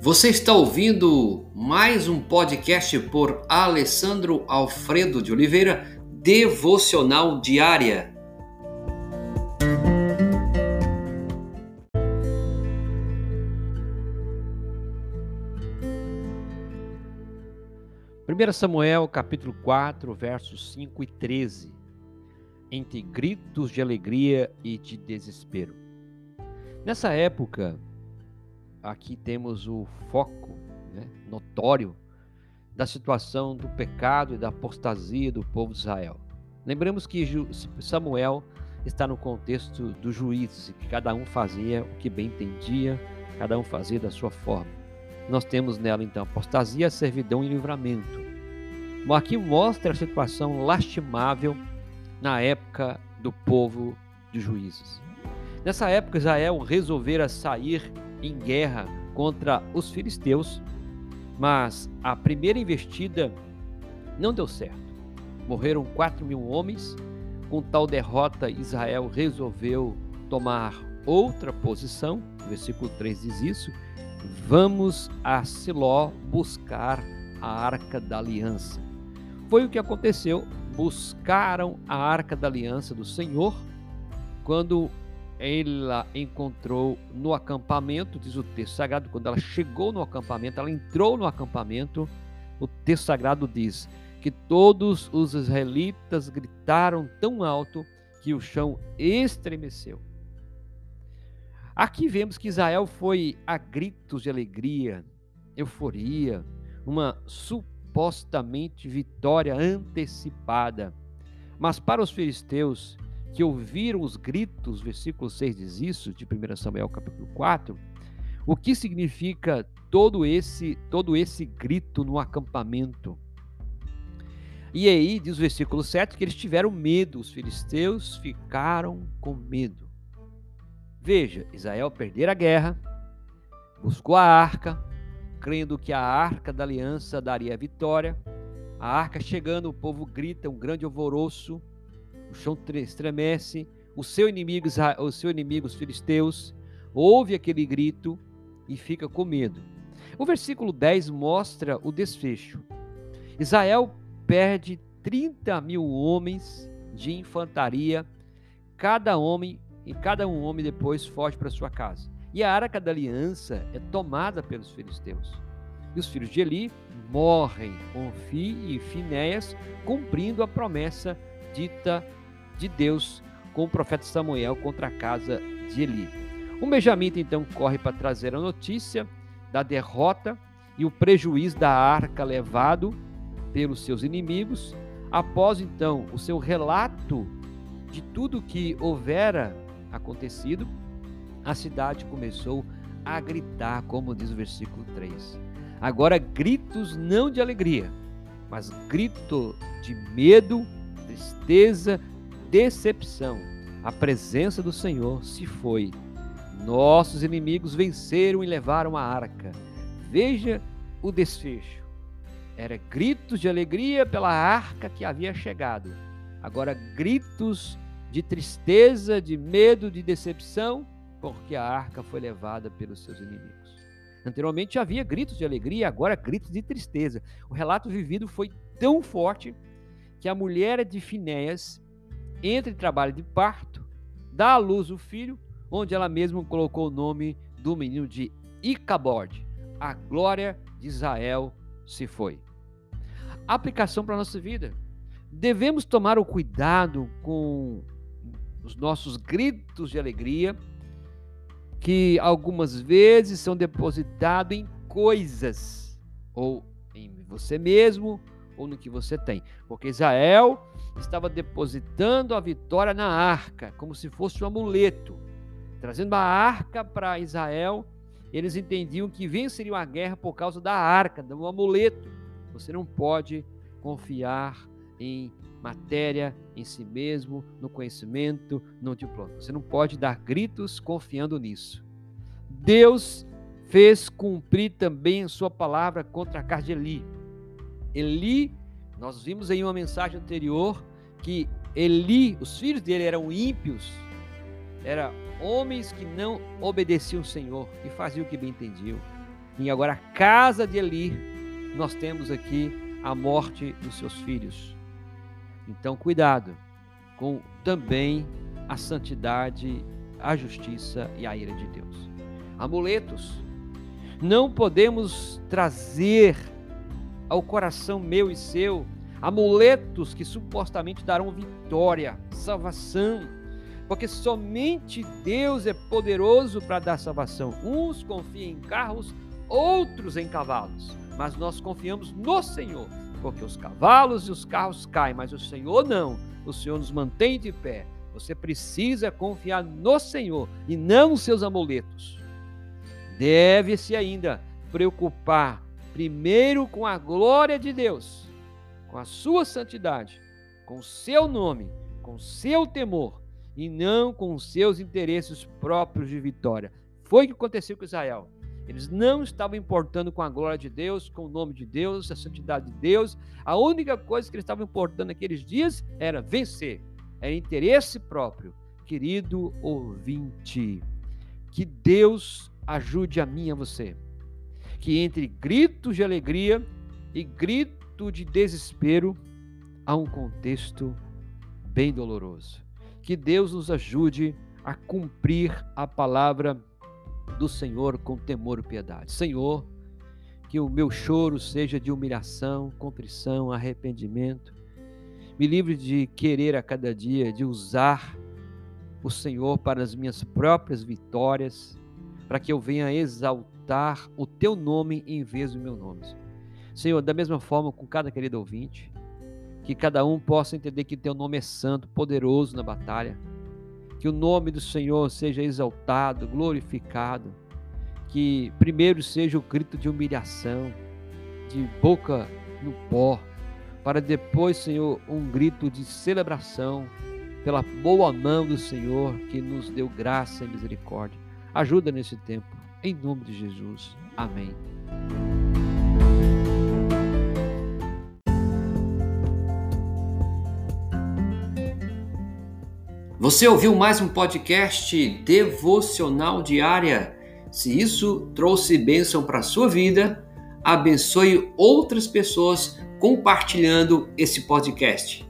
Você está ouvindo mais um podcast por Alessandro Alfredo de Oliveira, Devocional Diária. Primeiro Samuel, capítulo 4, versos 5 e 13. Entre gritos de alegria e de desespero. Nessa época, aqui temos o foco né, notório da situação do pecado e da apostasia do povo de Israel. Lembramos que Samuel está no contexto dos juízes, que cada um fazia o que bem entendia, cada um fazia da sua forma. Nós temos nela então apostasia, servidão e livramento. Aqui mostra a situação lastimável na época do povo de juízes. Nessa época, Israel resolvera sair em guerra contra os filisteus, mas a primeira investida não deu certo. Morreram 4 mil homens. Com tal derrota, Israel resolveu tomar outra posição. O versículo 3 diz isso. Vamos a Siló buscar a arca da aliança. Foi o que aconteceu. Buscaram a arca da aliança do Senhor. Quando ela encontrou no acampamento, diz o texto sagrado, quando ela chegou no acampamento, ela entrou no acampamento, o texto sagrado diz que todos os israelitas gritaram tão alto que o chão estremeceu. Aqui vemos que Israel foi a gritos de alegria, euforia, uma supostamente vitória antecipada. Mas para os filisteus, que ouviram os gritos, versículo 6 diz isso, de 1 Samuel capítulo 4, o que significa todo esse, todo esse grito no acampamento? E aí diz o versículo 7 que eles tiveram medo, os filisteus ficaram com medo. Veja, Israel perder a guerra, buscou a arca, crendo que a arca da aliança daria a vitória. A arca chegando, o povo grita, um grande alvoroço, o chão estremece, o seu inimigo, o seu inimigo, os filisteus, ouve aquele grito e fica com medo. O versículo 10 mostra o desfecho. Israel perde 30 mil homens de infantaria, cada homem, e cada um homem depois foge para sua casa. E a arca da aliança é tomada pelos filisteus. E os filhos de Eli morrem, Onfi e Finéias, cumprindo a promessa dita de Deus com o profeta Samuel contra a casa de Eli. O Benjamita então corre para trazer a notícia da derrota e o prejuízo da arca levado pelos seus inimigos. Após então o seu relato de tudo que houvera acontecido, a cidade começou a gritar, como diz o versículo 3. Agora gritos não de alegria, mas grito de medo, tristeza, decepção, a presença do Senhor se foi. Nossos inimigos venceram e levaram a arca. Veja o desfecho. Era gritos de alegria pela arca que havia chegado. Agora gritos de tristeza, de medo, de decepção, porque a arca foi levada pelos seus inimigos. Anteriormente havia gritos de alegria, agora gritos de tristeza. O relato vivido foi tão forte que a mulher de Finéias entra em trabalho de parto, dá à luz o filho, onde ela mesma colocou o nome do menino de Icabod. A glória de Israel se foi. Aplicação para a nossa vida. Devemos tomar o cuidado com os nossos gritos de alegria, que algumas vezes são depositados em coisas, ou em você mesmo, ou no que você tem. Porque Israel estava depositando a vitória na arca, como se fosse um amuleto. Trazendo a arca para Israel, eles entendiam que venceriam a guerra por causa da arca, do amuleto. Você não pode confiar em matéria, em si mesmo, no conhecimento, no diploma. Você não pode dar gritos confiando nisso. Deus fez cumprir também sua palavra contra a casa de Eli. Eli, nós vimos em uma mensagem anterior que Eli, os filhos dele eram ímpios, eram homens que não obedeciam o Senhor e faziam o que bem entendiam. E agora a casa de Eli, nós temos aqui a morte dos seus filhos. Então, cuidado com também a santidade, a justiça e a ira de Deus. Amuletos. Não podemos trazer ao coração meu e seu amuletos que supostamente darão vitória, salvação, porque somente Deus é poderoso para dar salvação. Uns confiam em carros, outros em cavalos, mas nós confiamos no Senhor, porque os cavalos e os carros caem, mas o Senhor não. O Senhor nos mantém de pé. Você precisa confiar no Senhor e não nos seus amuletos. Deve-se ainda preocupar primeiro com a glória de Deus, com a sua santidade, com o seu nome, com o seu temor e não com os seus interesses próprios de vitória. Foi o que aconteceu com Israel. Eles não estavam importando com a glória de Deus, com o nome de Deus, a santidade de Deus. A única coisa que eles estavam importando naqueles dias era vencer, era interesse próprio. Querido ouvinte, que Deus ajude a mim e a você. Que entre gritos de alegria e grito de desespero há um contexto bem doloroso. Que Deus nos ajude a cumprir a palavra do Senhor com temor e piedade. Senhor, que o meu choro seja de humilhação, contrição, arrependimento. Me livre de querer a cada dia, de usar o Senhor para as minhas próprias vitórias, para que eu venha exaltar o teu nome em vez do meu nome. Senhor, da mesma forma com cada querido ouvinte, que cada um possa entender que teu nome é santo, poderoso na batalha. Que o nome do Senhor seja exaltado, glorificado. Que primeiro seja o grito de humilhação, de boca no pó, para depois, Senhor, um grito de celebração pela boa mão do Senhor que nos deu graça e misericórdia. Ajuda nesse tempo, em nome de Jesus. Amém. Você ouviu mais um podcast devocional diária? Se isso trouxe bênção para a sua vida, abençoe outras pessoas compartilhando esse podcast.